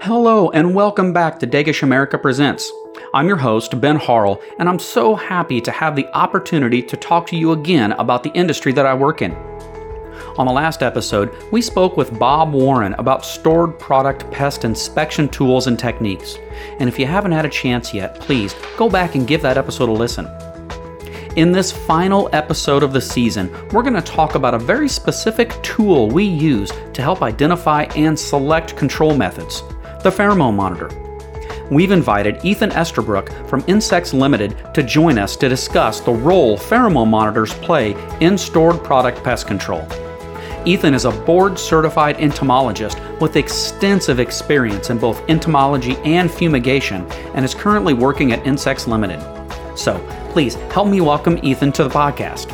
Hello, and welcome back to Degesch America Presents. I'm your host, Ben Harrell, and I'm so happy to have the opportunity to talk to you again about the industry that I work in. On the last episode, we spoke with Bob Warren about stored product pest inspection tools and techniques. And if you haven't had a chance yet, please go back and give that episode a listen. In this final episode of the season, we're going to talk about a very specific tool we use to help identify and select control methods the pheromone monitor. We've invited Ethan Estabrook from Insects Limited to join us to discuss the role pheromone monitors play in stored product pest control. Ethan is a board certified entomologist with extensive experience in both entomology and fumigation and is currently working at Insects Limited. So, please help me welcome Ethan to the podcast.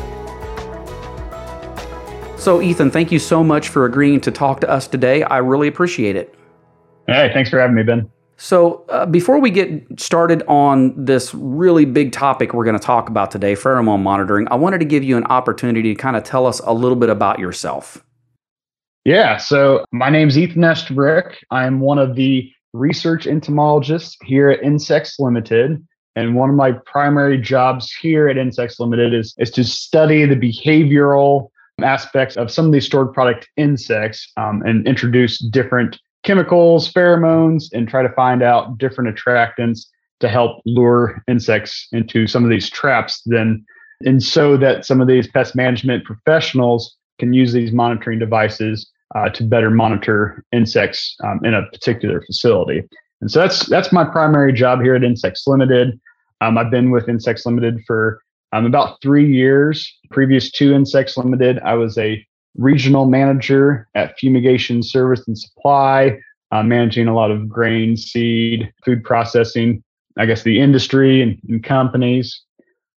So, Ethan, thank you so much for agreeing to talk to us today. I really appreciate it. Hey, thanks for having me, Ben. So, uh, before we get started on this really big topic we're going to talk about today, pheromone monitoring, I wanted to give you an opportunity to kind of tell us a little bit about yourself. Yeah, so my name's Ethan Estabrook. I'm one of the research entomologists here at Insects Limited. And one of my primary jobs here at Insects Limited is, is to study the behavioral aspects of some of these stored product insects um, and introduce different chemicals, pheromones, and try to find out different attractants to help lure insects into some of these traps. Then, and so that some of these pest management professionals can use these monitoring devices uh, to better monitor insects um, in a particular facility. And so that's that's my primary job here at Insects Limited. Um, I've been with Insects Limited for um, about three years. Previous to Insects Limited, I was a regional manager at Fumigation Service and Supply, uh, managing a lot of grain, seed, food processing, I guess the industry and, and companies,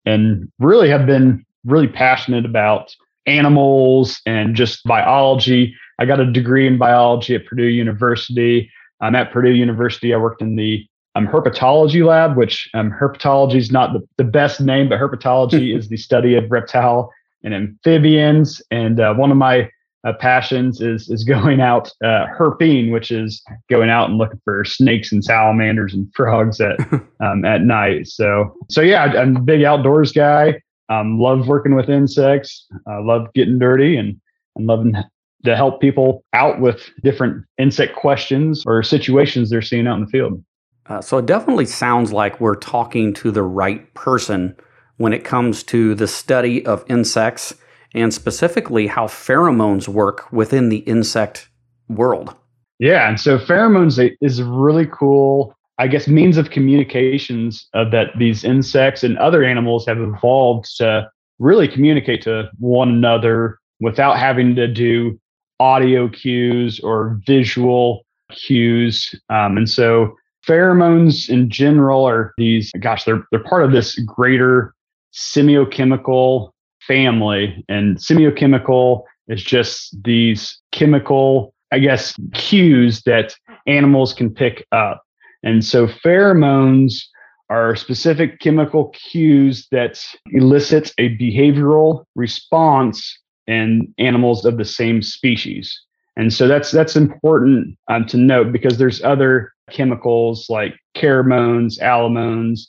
and really have been really passionate about animals and just biology. I got a degree in biology at Purdue University. I'm at Purdue University. I worked in the um, herpetology lab, which um, herpetology is not the, the best name, but herpetology is the study of reptile and amphibians. And uh, one of my uh, passions is is going out uh, herping, which is going out and looking for snakes and salamanders and frogs at um, at night. So so yeah, I'm a big outdoors guy. Um, love working with insects. Uh, love getting dirty and and loving to help people out with different insect questions or situations they're seeing out in the field. Uh, so it definitely sounds like we're talking to the right person when it comes to the study of insects and specifically how pheromones work within the insect world. Yeah, and so pheromones is a really cool, I guess, means of communications that these insects and other animals have evolved to really communicate to one another without having to do audio cues or visual cues. Um, and so pheromones in general are these, gosh, they're, they're part of this greater semiochemical family. And semiochemical is just these chemical, I guess, cues that animals can pick up. And so pheromones are specific chemical cues that elicit a behavioral response in animals of the same species. And so that's that's important um, to note because there's other chemicals like kairomones, allomones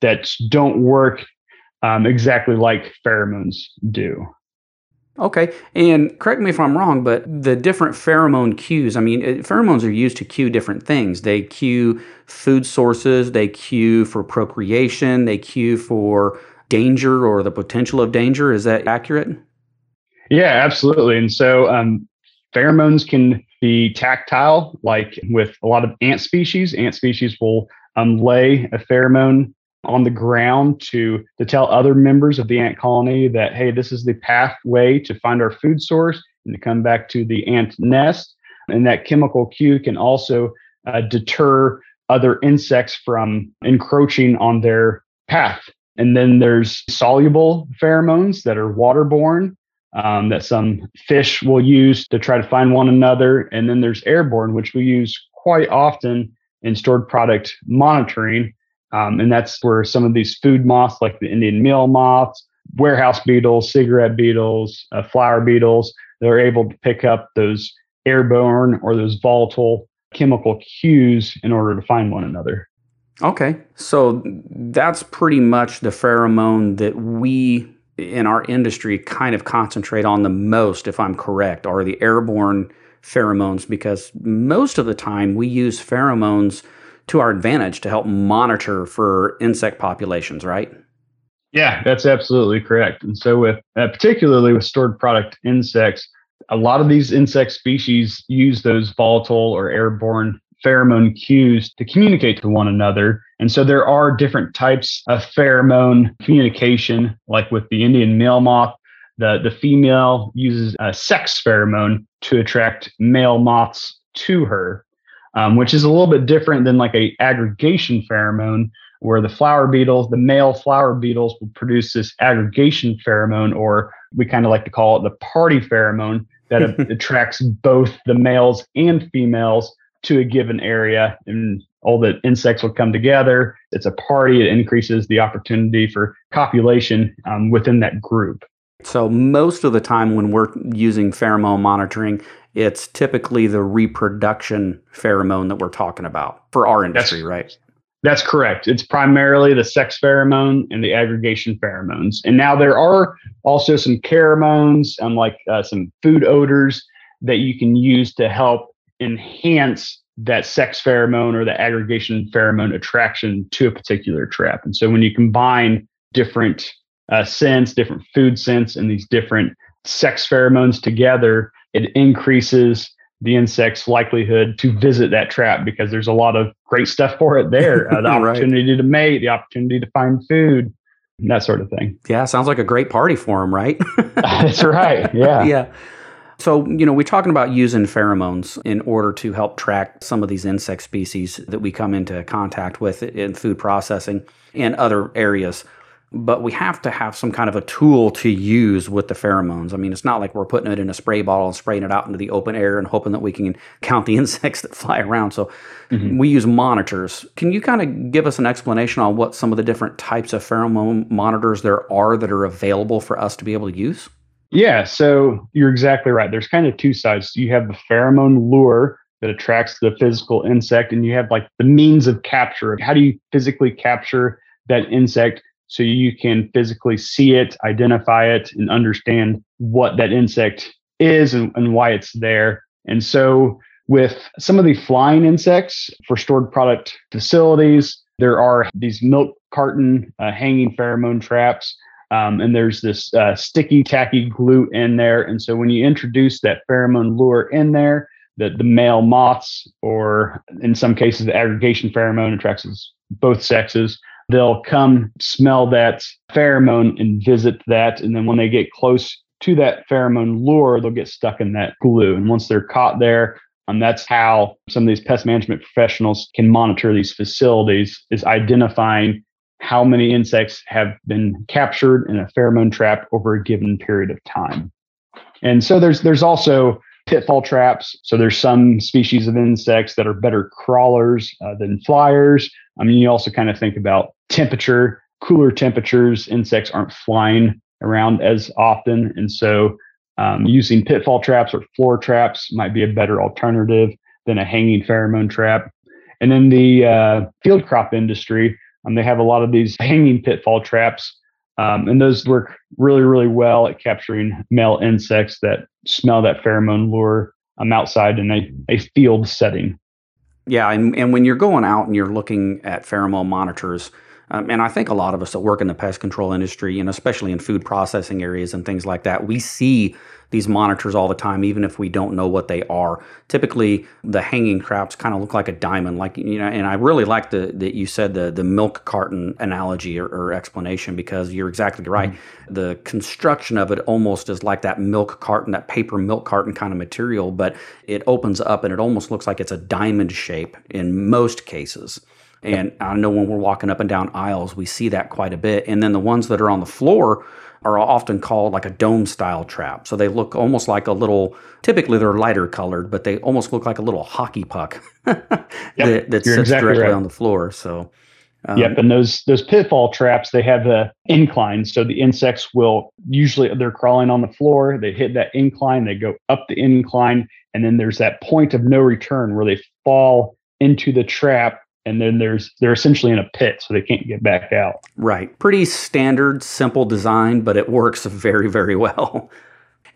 that don't work um, exactly like pheromones do. Okay, and correct me if I'm wrong, but the different pheromone cues, I mean, pheromones are used to cue different things. They cue food sources, they cue for procreation, they cue for danger or the potential of danger. Is that accurate? Yeah, absolutely. And so um, pheromones can be tactile, like with a lot of ant species. Ant species will um, lay a pheromone on the ground to to tell other members of the ant colony that hey, this is the pathway to find our food source and to come back to the ant nest. And that chemical cue can also uh, deter other insects from encroaching on their path. And then there's soluble pheromones that are waterborne um, that some fish will use to try to find one another. And then there's airborne, which we use quite often in stored product monitoring. Um, and that's where some of these food moths, like the Indian meal moths, warehouse beetles, cigarette beetles, uh, flour beetles, they're able to pick up those airborne or those volatile chemical cues in order to find one another. Okay. So that's pretty much the pheromone that we in our industry kind of concentrate on the most, if I'm correct, are the airborne pheromones because most of the time we use pheromones to our advantage to help monitor for insect populations, right? Yeah, that's absolutely correct. And so, with uh, particularly with stored product insects, a lot of these insect species use those volatile or airborne pheromone cues to communicate to one another. And so there are different types of pheromone communication, like with the Indian meal moth. The, the female uses a sex pheromone to attract male moths to her, um, which is a little bit different than like a aggregation pheromone, where the flour beetles, the male flour beetles, will produce this aggregation pheromone, or we kind of like to call it the party pheromone, that attracts both the males and females to a given area and all the insects will come together. It's a party. It increases the opportunity for copulation um, within that group. So, most of the time when we're using pheromone monitoring, it's typically the reproduction pheromone that we're talking about for our industry, that's, right? That's correct. It's primarily the sex pheromone and the aggregation pheromones. And now there are also some pheromones, um, like uh, some food odors that you can use to help enhance that sex pheromone or the aggregation pheromone attraction to a particular trap. And so when you combine different uh, scents, different food scents, and these different sex pheromones together, it increases the insect's likelihood to visit that trap because there's a lot of great stuff for it there. Uh, the right. opportunity to mate, the opportunity to find food, that sort of thing. Yeah, sounds like a great party for them, right? That's right. Yeah. Yeah. So, you know, we're talking about using pheromones in order to help track some of these insect species that we come into contact with in food processing and other areas. But we have to have some kind of a tool to use with the pheromones. I mean, it's not like we're putting it in a spray bottle and spraying it out into the open air and hoping that we can count the insects that fly around. So mm-hmm. we use monitors. Can you kind of give us an explanation on what some of the different types of pheromone monitors there are that are available for us to be able to use? Yeah, so you're exactly right. There's kind of two sides. You have the pheromone lure that attracts the physical insect, and you have like the means of capture. How do you physically capture that insect so you can physically see it, identify it, and understand what that insect is and, and why it's there? And so, with some of the flying insects for stored product facilities, there are these milk carton uh, hanging pheromone traps um, and there's this uh, sticky, tacky glue in there. And so when you introduce that pheromone lure in there, the, the male moths, or in some cases, the aggregation pheromone attracts both sexes. They'll come smell that pheromone and visit that. And then when they get close to that pheromone lure, they'll get stuck in that glue. And once they're caught there, and that's how some of these pest management professionals can monitor these facilities is identifying how many insects have been captured in a pheromone trap over a given period of time. And so there's there's also pitfall traps. So there's some species of insects that are better crawlers uh, than flyers. I mean, you also kind of think about temperature, cooler temperatures. Insects aren't flying around as often, and so um, using pitfall traps or floor traps might be a better alternative than a hanging pheromone trap. And in the uh, field crop industry, um, they have a lot of these hanging pitfall traps, um, and those work really, really well at capturing male insects that smell that pheromone lure um, outside in a, a field setting. Yeah, and, and when you're going out and you're looking at pheromone monitors, um, and I think a lot of us that work in the pest control industry, and especially in food processing areas and things like that, we see these monitors all the time, even if we don't know what they are. Typically, the hanging traps kind of look like a diamond, like you know. And I really like the that you said the the milk carton analogy or, or explanation because you're exactly right. Mm-hmm. The construction of it almost is like that milk carton, that paper milk carton kind of material, but it opens up and it almost looks like it's a diamond shape in most cases. And I know when we're walking up and down aisles, we see that quite a bit. And then the ones that are on the floor are often called like a dome style trap. So they look almost like a little, typically they're lighter colored, but they almost look like a little hockey puck yep, that, that sits exactly directly right. on the floor. So Um, yep, and those those pitfall traps they have the incline, so the insects will usually they're crawling on the floor. They hit that incline, they go up the incline, and then there's that point of no return where they fall into the trap and then there's they're essentially in a pit so they can't get back out right pretty standard simple design but it works very very well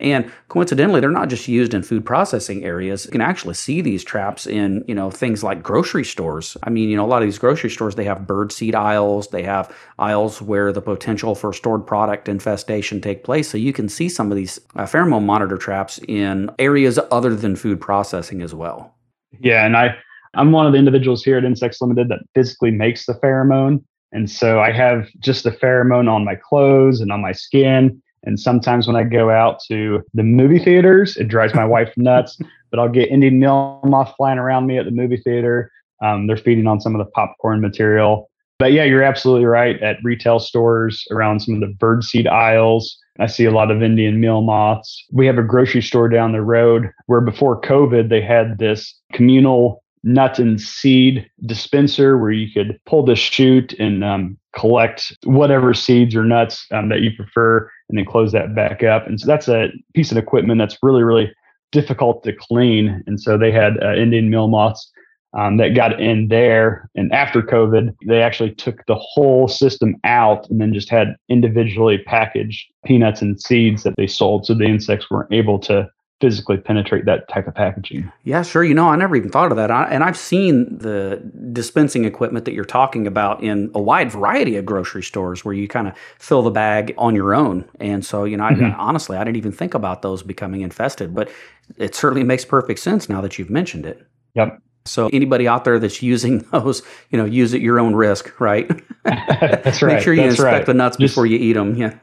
and coincidentally, they're not just used in food processing areas. You can actually see these traps in, you know, things like grocery stores. I mean, you know, a lot of these grocery stores, they have bird seed aisles. They have aisles where the potential for stored product infestation take place. So you can see some of these uh, pheromone monitor traps in areas other than food processing as well. Yeah, and I I'm one of the individuals here at Insects Limited that physically makes the pheromone. And so I have just the pheromone on my clothes and on my skin. And sometimes when I go out to the movie theaters, it drives my wife nuts. But I'll get Indian meal moth flying around me at the movie theater. Um, they're feeding on some of the popcorn material. But yeah, you're absolutely right. At retail stores, around some of the birdseed aisles, I see a lot of Indian meal moths. We have a grocery store down the road where before COVID, they had this communal nut and seed dispenser where you could pull the chute and um, collect whatever seeds or nuts um, that you prefer and then close that back up. And so that's a piece of equipment that's really, really difficult to clean. And so they had uh, Indian meal moths um, that got in there. And after COVID, they actually took the whole system out and then just had individually packaged peanuts and seeds that they sold. So the insects weren't able to physically penetrate that type of packaging. Yeah, sure. You know, I never even thought of that. I, and I've seen the dispensing equipment that you're talking about in a wide variety of grocery stores where you kind of fill the bag on your own. And so, you know, mm-hmm. I, honestly, I didn't even think about those becoming infested, but it certainly makes perfect sense now that you've mentioned it. Yep. So anybody out there that's using those, you know, use at your own risk, right? that's right. Make sure you that's inspect right. the nuts Just, before you eat them. Yeah.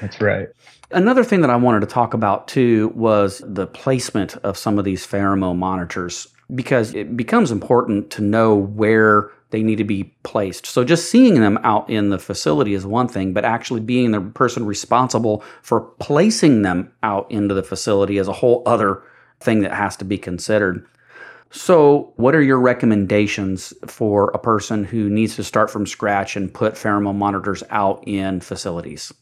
That's right. Another thing that I wanted to talk about too was the placement of some of these pheromone monitors because it becomes important to know where they need to be placed. So just seeing them out in the facility is one thing, but actually being the person responsible for placing them out into the facility is a whole other thing that has to be considered. So, what are your recommendations for a person who needs to start from scratch and put pheromone monitors out in facilities?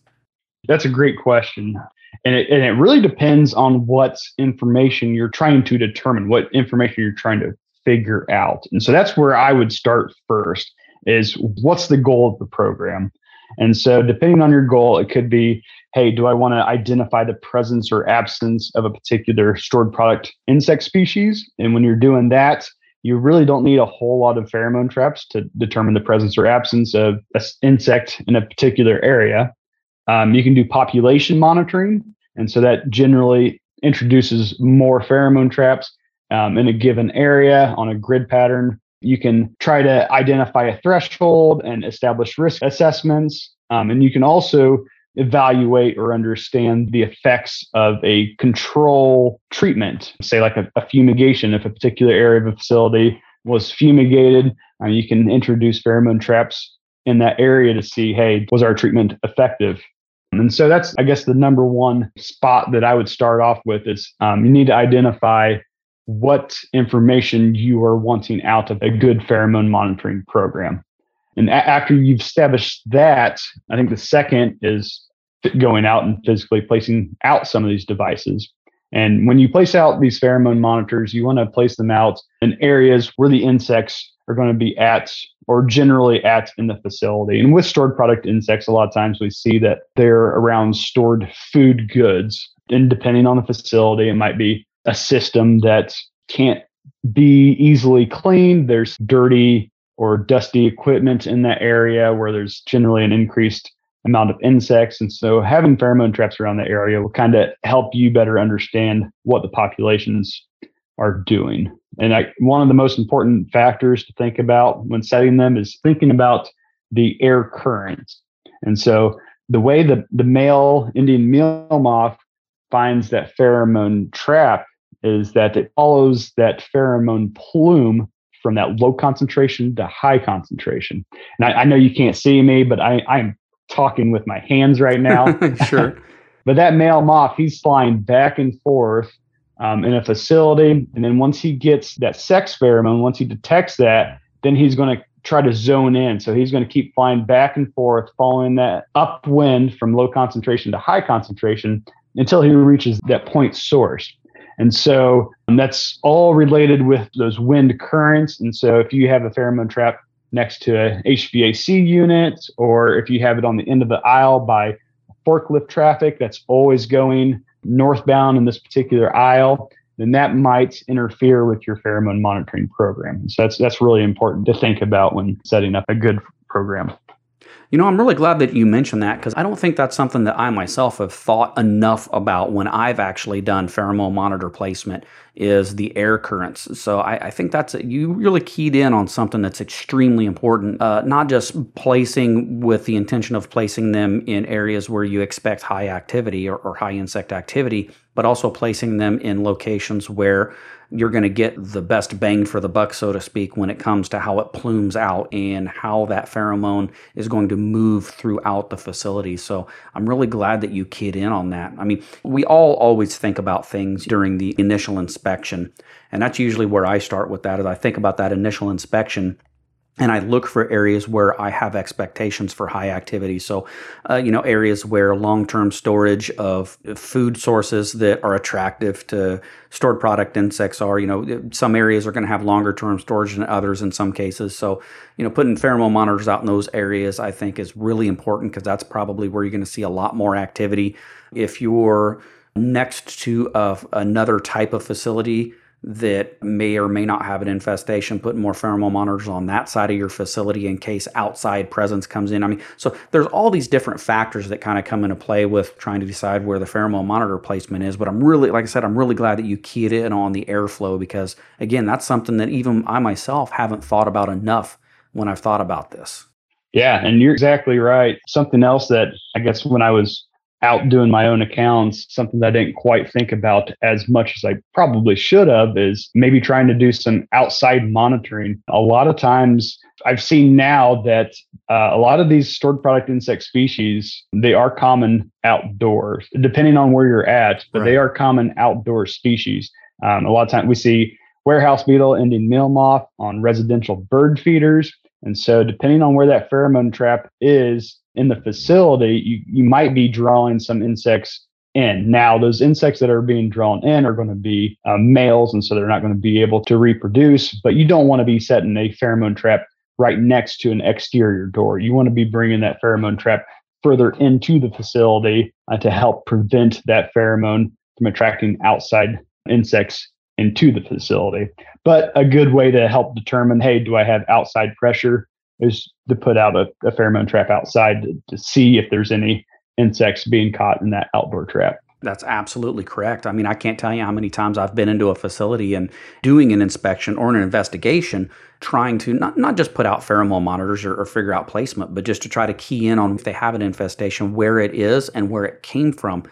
That's a great question. And it, and it really depends on what information you're trying to determine, what information you're trying to figure out. And so that's where I would start first is what's the goal of the program? And so depending on your goal, it could be, hey, do I want to identify the presence or absence of a particular stored product insect species? And when you're doing that, you really don't need a whole lot of pheromone traps to determine the presence or absence of an insect in a particular area. Um, you can do population monitoring. And so that generally introduces more pheromone traps um, in a given area on a grid pattern. You can try to identify a threshold and establish risk assessments. Um, and you can also evaluate or understand the effects of a control treatment, say like a, a fumigation. If a particular area of a facility was fumigated, uh, you can introduce pheromone traps in that area to see, hey, was our treatment effective? And so that's, I guess, the number one spot that I would start off with is um, you need to identify what information you are wanting out of a good pheromone monitoring program. And a- after you've established that, I think the second is going out and physically placing out some of these devices. And when you place out these pheromone monitors, you want to place them out in areas where the insects are going to be at or generally at in the facility. And with stored product insects, a lot of times we see that they're around stored food goods. And depending on the facility, it might be a system that can't be easily cleaned. There's dirty or dusty equipment in that area where there's generally an increased amount of insects. And so having pheromone traps around the area will kind of help you better understand what the populations are doing. And I, one of the most important factors to think about when setting them is thinking about the air current. And so the way the, the male Indian meal moth finds that pheromone trap is that it follows that pheromone plume from that low concentration to high concentration. And I, I know you can't see me, but I, I'm talking with my hands right now. sure. but that male moth, he's flying back and forth um, in a facility. And then once he gets that sex pheromone, once he detects that, then he's going to try to zone in. So he's going to keep flying back and forth, following that upwind from low concentration to high concentration until he reaches that point source. And so um, that's all related with those wind currents. And so if you have a pheromone trap next to a HVAC unit, or if you have it on the end of the aisle by forklift traffic that's always going northbound in this particular aisle, then that might interfere with your pheromone monitoring program. So that's that's really important to think about when setting up a good program. You know, I'm really glad that you mentioned that because I don't think that's something that I myself have thought enough about when I've actually done pheromone monitor placement is the air currents. So I, I think that's you really keyed in on something that's extremely important. Uh, not just placing with the intention of placing them in areas where you expect high activity or, or high insect activity, but also placing them in locations where you're going to get the best bang for the buck, so to speak, when it comes to how it plumes out and how that pheromone is going to move throughout the facility. So I'm really glad that you keyed in on that. I mean, we all always think about things during the initial inspection, and that's usually where I start with that. As I think about that initial inspection and I look for areas where I have expectations for high activity. So, uh, you know, areas where long term storage of food sources that are attractive to stored product insects are. You know, some areas are going to have longer term storage than others in some cases. So, you know, putting pheromone monitors out in those areas I think is really important because that's probably where you're going to see a lot more activity. If you're next to a, another type of facility, that may or may not have an infestation, putting more pheromone monitors on that side of your facility in case outside presence comes in. I mean, so there's all these different factors that kind of come into play with trying to decide where the pheromone monitor placement is. But I'm really, like I said, I'm really glad that you keyed in on the airflow because, again, that's something that even I myself haven't thought about enough when I've thought about this. Yeah, and you're exactly right. Something else that I guess when I was out doing my own accounts, something that I didn't quite think about as much as I probably should have is maybe trying to do some outside monitoring. A lot of times I've seen now that uh, a lot of these stored product insect species, they are common outdoors, depending on where you're at, but right. they are common outdoor species. Um, a lot of times we see warehouse beetle, Indian meal moth on residential bird feeders. And so, depending on where that pheromone trap is, in the facility, you, you might be drawing some insects in. Now, those insects that are being drawn in are going to be uh, males, and so they're not going to be able to reproduce. But you don't want to be setting a pheromone trap right next to an exterior door. You want to be bringing that pheromone trap further into the facility uh, to help prevent that pheromone from attracting outside insects into the facility. But a good way to help determine hey, do I have outside pressure? is to put out a, a pheromone trap outside to, to see if there's any insects being caught in that outdoor trap. That's absolutely correct. I mean, I can't tell you how many times I've been into a facility and doing an inspection or an investigation, trying to not, not just put out pheromone monitors or, or, figure out placement, but just to try to key in on if they have an infestation, where it is and where it came from.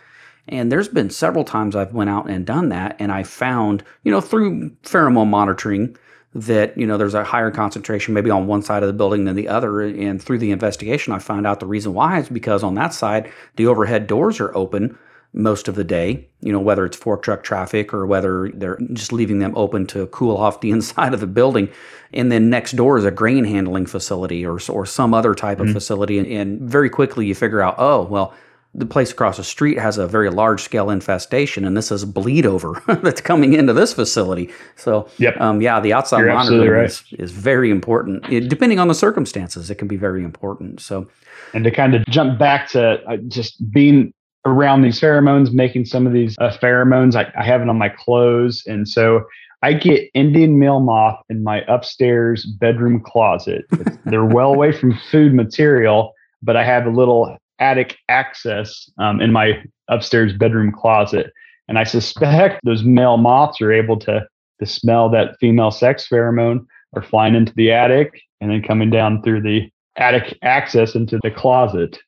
And there's been several times I've went out and done that, and I found, you know, through pheromone monitoring, that you know there's a higher concentration maybe on one side of the building than the other. And through the investigation i found out the reason why is because on that side the overhead doors are open most of the day you know whether it's fork truck traffic or whether they're just leaving them open to cool off the inside of the building. And then next door is a grain handling facility or, or some other type mm-hmm. of facility. And, and very quickly you figure out oh well the place across the street has a very large scale infestation, and this is bleed over that's coming into this facility. So, yep. um, yeah, the outside You're monitoring right. is, is, very important. It, depending on the circumstances, it can be very important. So, and to kind of jump back to uh, just being around these pheromones, making some of these uh, pheromones, I, I have it on my clothes, and so I get Indian meal moth in my upstairs bedroom closet. they're well away from food material, but I have a little attic access um, in my upstairs bedroom closet. And I suspect those male moths are able to, to smell that female sex pheromone are flying into the attic and then coming down through the attic access into the closet.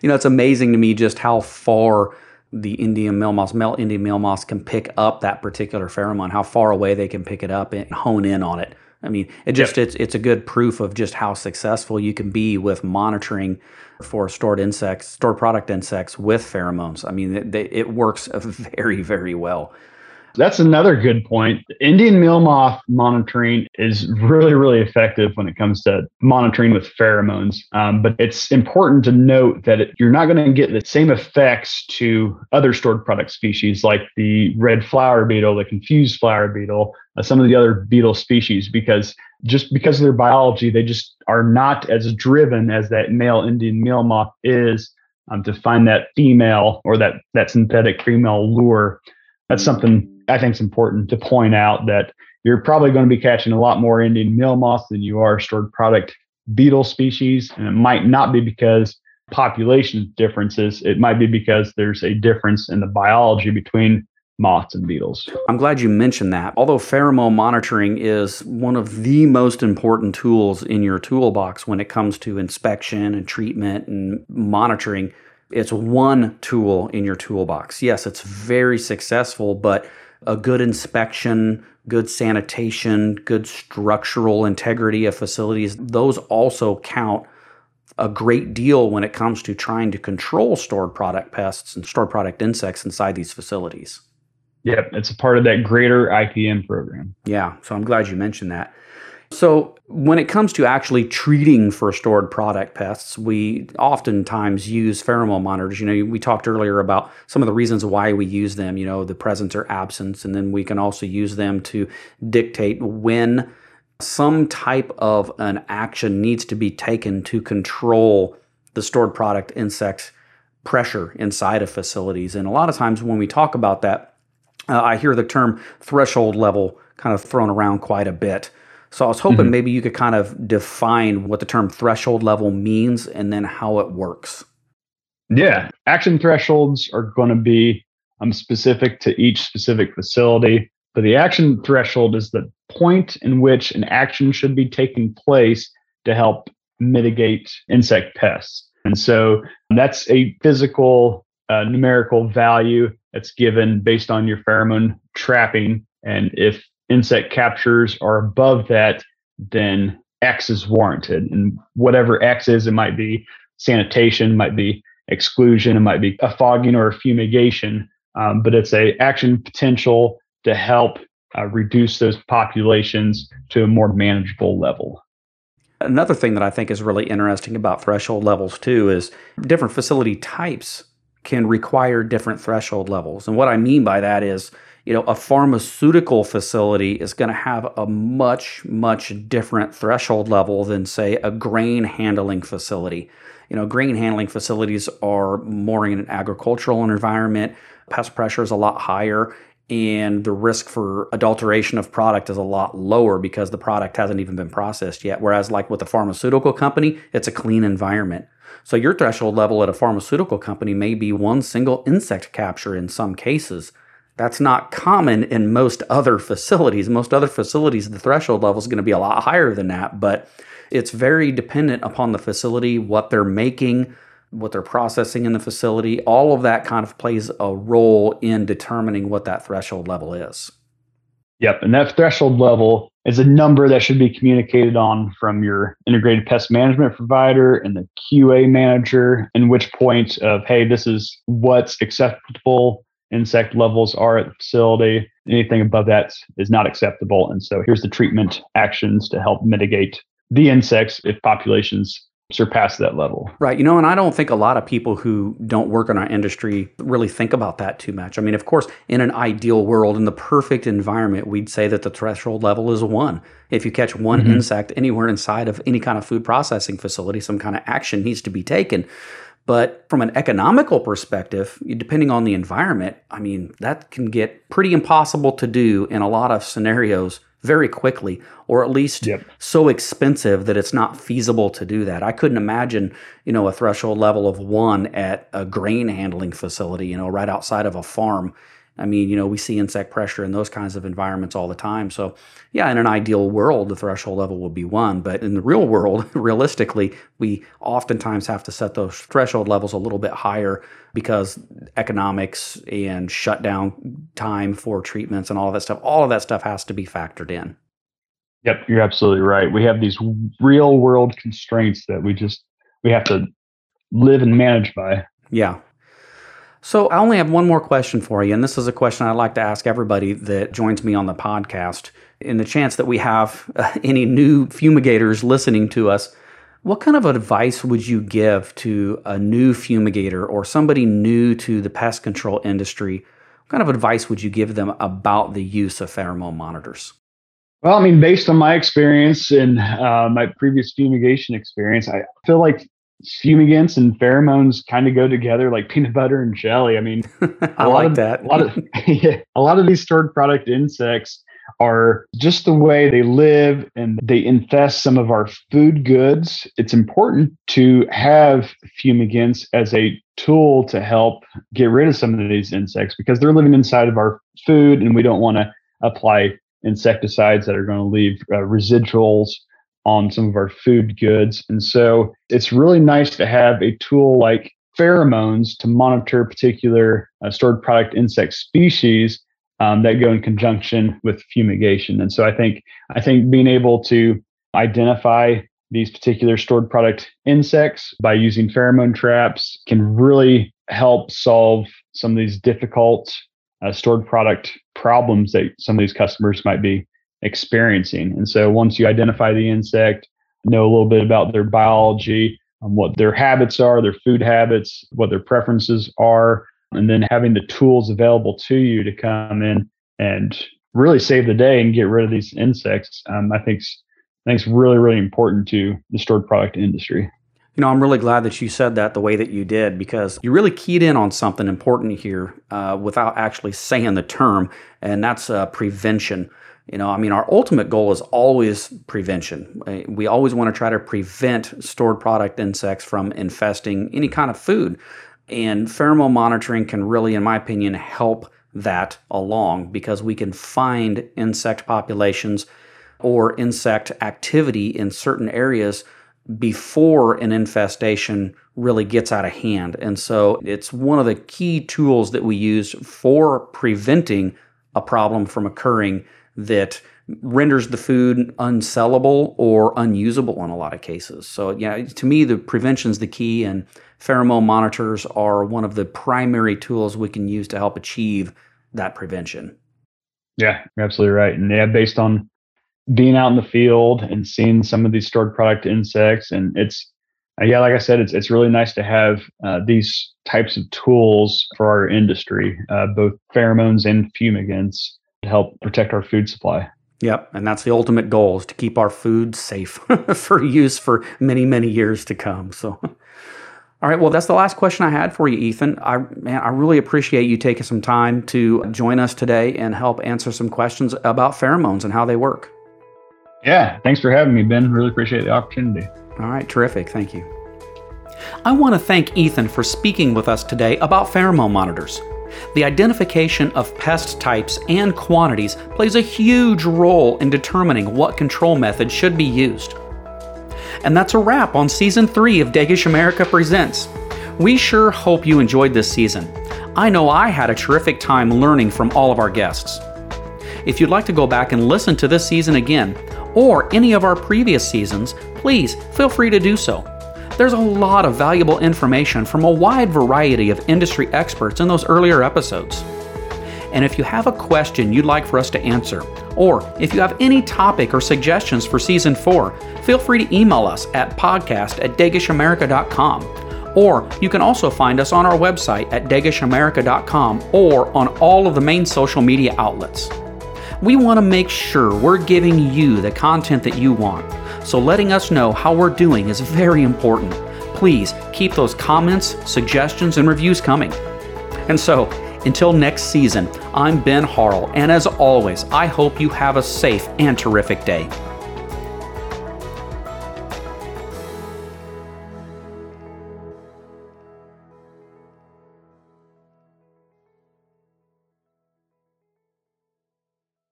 You know, it's amazing to me just how far the Indian meal moths, male Indian meal moths can pick up that particular pheromone, how far away they can pick it up and hone in on it. I mean, it just yep. it's it's a good proof of just how successful you can be with monitoring for stored insects, stored product insects with pheromones. I mean, it, it works very very well. That's another good point. Indian meal moth monitoring is really, really effective when it comes to monitoring with pheromones. Um, but it's important to note that it, you're not going to get the same effects to other stored product species like the red flour beetle, the confused flour beetle, uh, some of the other beetle species, because just because of their biology, they just are not as driven as that male Indian meal moth is um, to find that female or that that synthetic female lure. That's something I think it's important to point out that you're probably going to be catching a lot more Indian meal moths than you are stored product beetle species, and it might not be because population differences. It might be because there's a difference in the biology between moths and beetles. I'm glad you mentioned that. Although pheromone monitoring is one of the most important tools in your toolbox when it comes to inspection and treatment and monitoring, it's one tool in your toolbox. Yes, it's very successful, but a good inspection, good sanitation, good structural integrity of facilities, those also count a great deal when it comes to trying to control stored product pests and stored product insects inside these facilities. Yep, it's a part of that greater IPM program. Yeah, so I'm glad you mentioned that. So, when it comes to actually treating for stored product pests, we oftentimes use pheromone monitors. You know, we talked earlier about some of the reasons why we use them, you know, the presence or absence, and then we can also use them to dictate when some type of an action needs to be taken to control the stored product insects pressure inside of facilities. And a lot of times when we talk about that, uh, I hear the term threshold level kind of thrown around quite a bit. So I was hoping mm-hmm. maybe you could kind of define what the term threshold level means and then how it works. Yeah, action thresholds are going to be um, specific to each specific facility. But the action threshold is the point in which an action should be taking place to help mitigate insect pests. And so that's a physical uh, numerical value that's given based on your pheromone trapping. And if insect captures are above that, then X is warranted. And whatever X is, it might be sanitation, might be exclusion, it might be a fogging or a fumigation, um, but it's a action potential to help uh, reduce those populations to a more manageable level. Another thing that I think is really interesting about threshold levels too is different facility types can require different threshold levels. And what I mean by that is, you know, a pharmaceutical facility is going to have a much, much different threshold level than, say, a grain handling facility. You know, grain handling facilities are more in an agricultural environment. Pest pressure is a lot higher, and the risk for adulteration of product is a lot lower because the product hasn't even been processed yet. Whereas, like with a pharmaceutical company, it's a clean environment. So your threshold level at a pharmaceutical company may be one single insect capture in some cases. That's not common in most other facilities. Most other facilities, the threshold level is going to be a lot higher than that, but it's very dependent upon the facility, what they're making, what they're processing in the facility. All of that kind of plays a role in determining what that threshold level is. Yep. And that threshold level is a number that should be communicated on from your integrated pest management provider and the QA manager, in which point of, hey, this is what's acceptable insect levels are at the facility. Anything above that is not acceptable. And so here's the treatment actions to help mitigate the insects if populations surpass that level. Right. You know, and I don't think a lot of people who don't work in our industry really think about that too much. I mean, of course, in an ideal world, in the perfect environment, we'd say that the threshold level is one. If you catch one mm-hmm. insect anywhere inside of any kind of food processing facility, some kind of action needs to be taken. But from an economical perspective, depending on the environment, I mean, that can get pretty impossible to do in a lot of scenarios very quickly, or at least yep. so expensive that it's not feasible to do that. I couldn't imagine, you know, a threshold level of one at a grain handling facility, you know, right outside of a farm. I mean, you know, we see insect pressure in those kinds of environments all the time. So, yeah, in an ideal world, the threshold level would be one. But in the real world, realistically, we oftentimes have to set those threshold levels a little bit higher because economics and shutdown time for treatments and all of that stuff, all of that stuff has to be factored in. Yep, you're absolutely right. We have these real world constraints that we just we have to live and manage by. Yeah. So I only have one more question for you, and this is a question I'd like to ask everybody that joins me on the podcast. In the chance that we have uh, any new fumigators listening to us, what kind of advice would you give to a new fumigator or somebody new to the pest control industry? What kind of advice would you give them about the use of pheromone monitors? Well, I mean, based on my experience and uh, my previous fumigation experience, I feel like fumigants and pheromones kind of go together like peanut butter and jelly. I mean, I like of, that. a lot of yeah, a lot of these stored product insects are just the way they live and they infest some of our food goods. It's important to have fumigants as a tool to help get rid of some of these insects because they're living inside of our food and we don't want to apply insecticides that are going to leave uh, residuals on some of our food goods. And so it's really nice to have a tool like pheromones to monitor particular uh, stored product insect species um, that go in conjunction with fumigation. And so I think I think being able to identify these particular stored product insects by using pheromone traps can really help solve some of these difficult uh, stored product problems that some of these customers might be experiencing. And so once you identify the insect, know a little bit about their biology, um, what their habits are, their food habits, what their preferences are, and then having the tools available to you to come in and really save the day and get rid of these insects, um, I think I think it's really really important to the stored product industry. You know, I'm really glad that you said that the way that you did because you really keyed in on something important here uh, without actually saying the term, and that's uh, prevention. You know, I mean, our ultimate goal is always prevention. Uh, we always want to try to prevent stored product insects from infesting any kind of food. And pheromone monitoring can really, in my opinion, help that along because we can find insect populations or insect activity in certain areas before an infestation really gets out of hand. And so it's one of the key tools that we use for preventing a problem from occurring that renders the food unsellable or unusable in a lot of cases. So, yeah, to me, the prevention is the key, and pheromone monitors are one of the primary tools we can use to help achieve that prevention. Yeah, you're absolutely right. And yeah, based on being out in the field and seeing some of these stored product insects, and it's uh, yeah, like I said, it's it's really nice to have uh, these types of tools for our industry, uh, both pheromones and fumigants help protect our food supply. Yep, and that's the ultimate goal is to keep our food safe for use for many many years to come. So all right, well that's the last question I had for you Ethan. I man, I really appreciate you taking some time to join us today and help answer some questions about pheromones and how they work. Yeah, thanks for having me, Ben. Really appreciate the opportunity. All right, terrific. Thank you. I want to thank Ethan for speaking with us today about pheromone monitors. The identification of pest types and quantities plays a huge role in determining what control method should be used. And that's a wrap on season three of Degesch America Presents. We sure hope you enjoyed this season. I know I had a terrific time learning from all of our guests. If you'd like to go back and listen to this season again, or any of our previous seasons, please feel free to do so. There's a lot of valuable information from a wide variety of industry experts in those earlier episodes. And if you have a question you'd like for us to answer, or if you have any topic or suggestions for season four, feel free to email us at podcast at degeschamerica.com. Or you can also find us on our website at degeschamerica.com or on all of the main social media outlets. We want to make sure we're giving you the content that you want, so letting us know how we're doing is very important. Please keep those comments, suggestions, and reviews coming. And so, until next season, I'm Ben Harrell, and as always, I hope you have a safe and terrific day.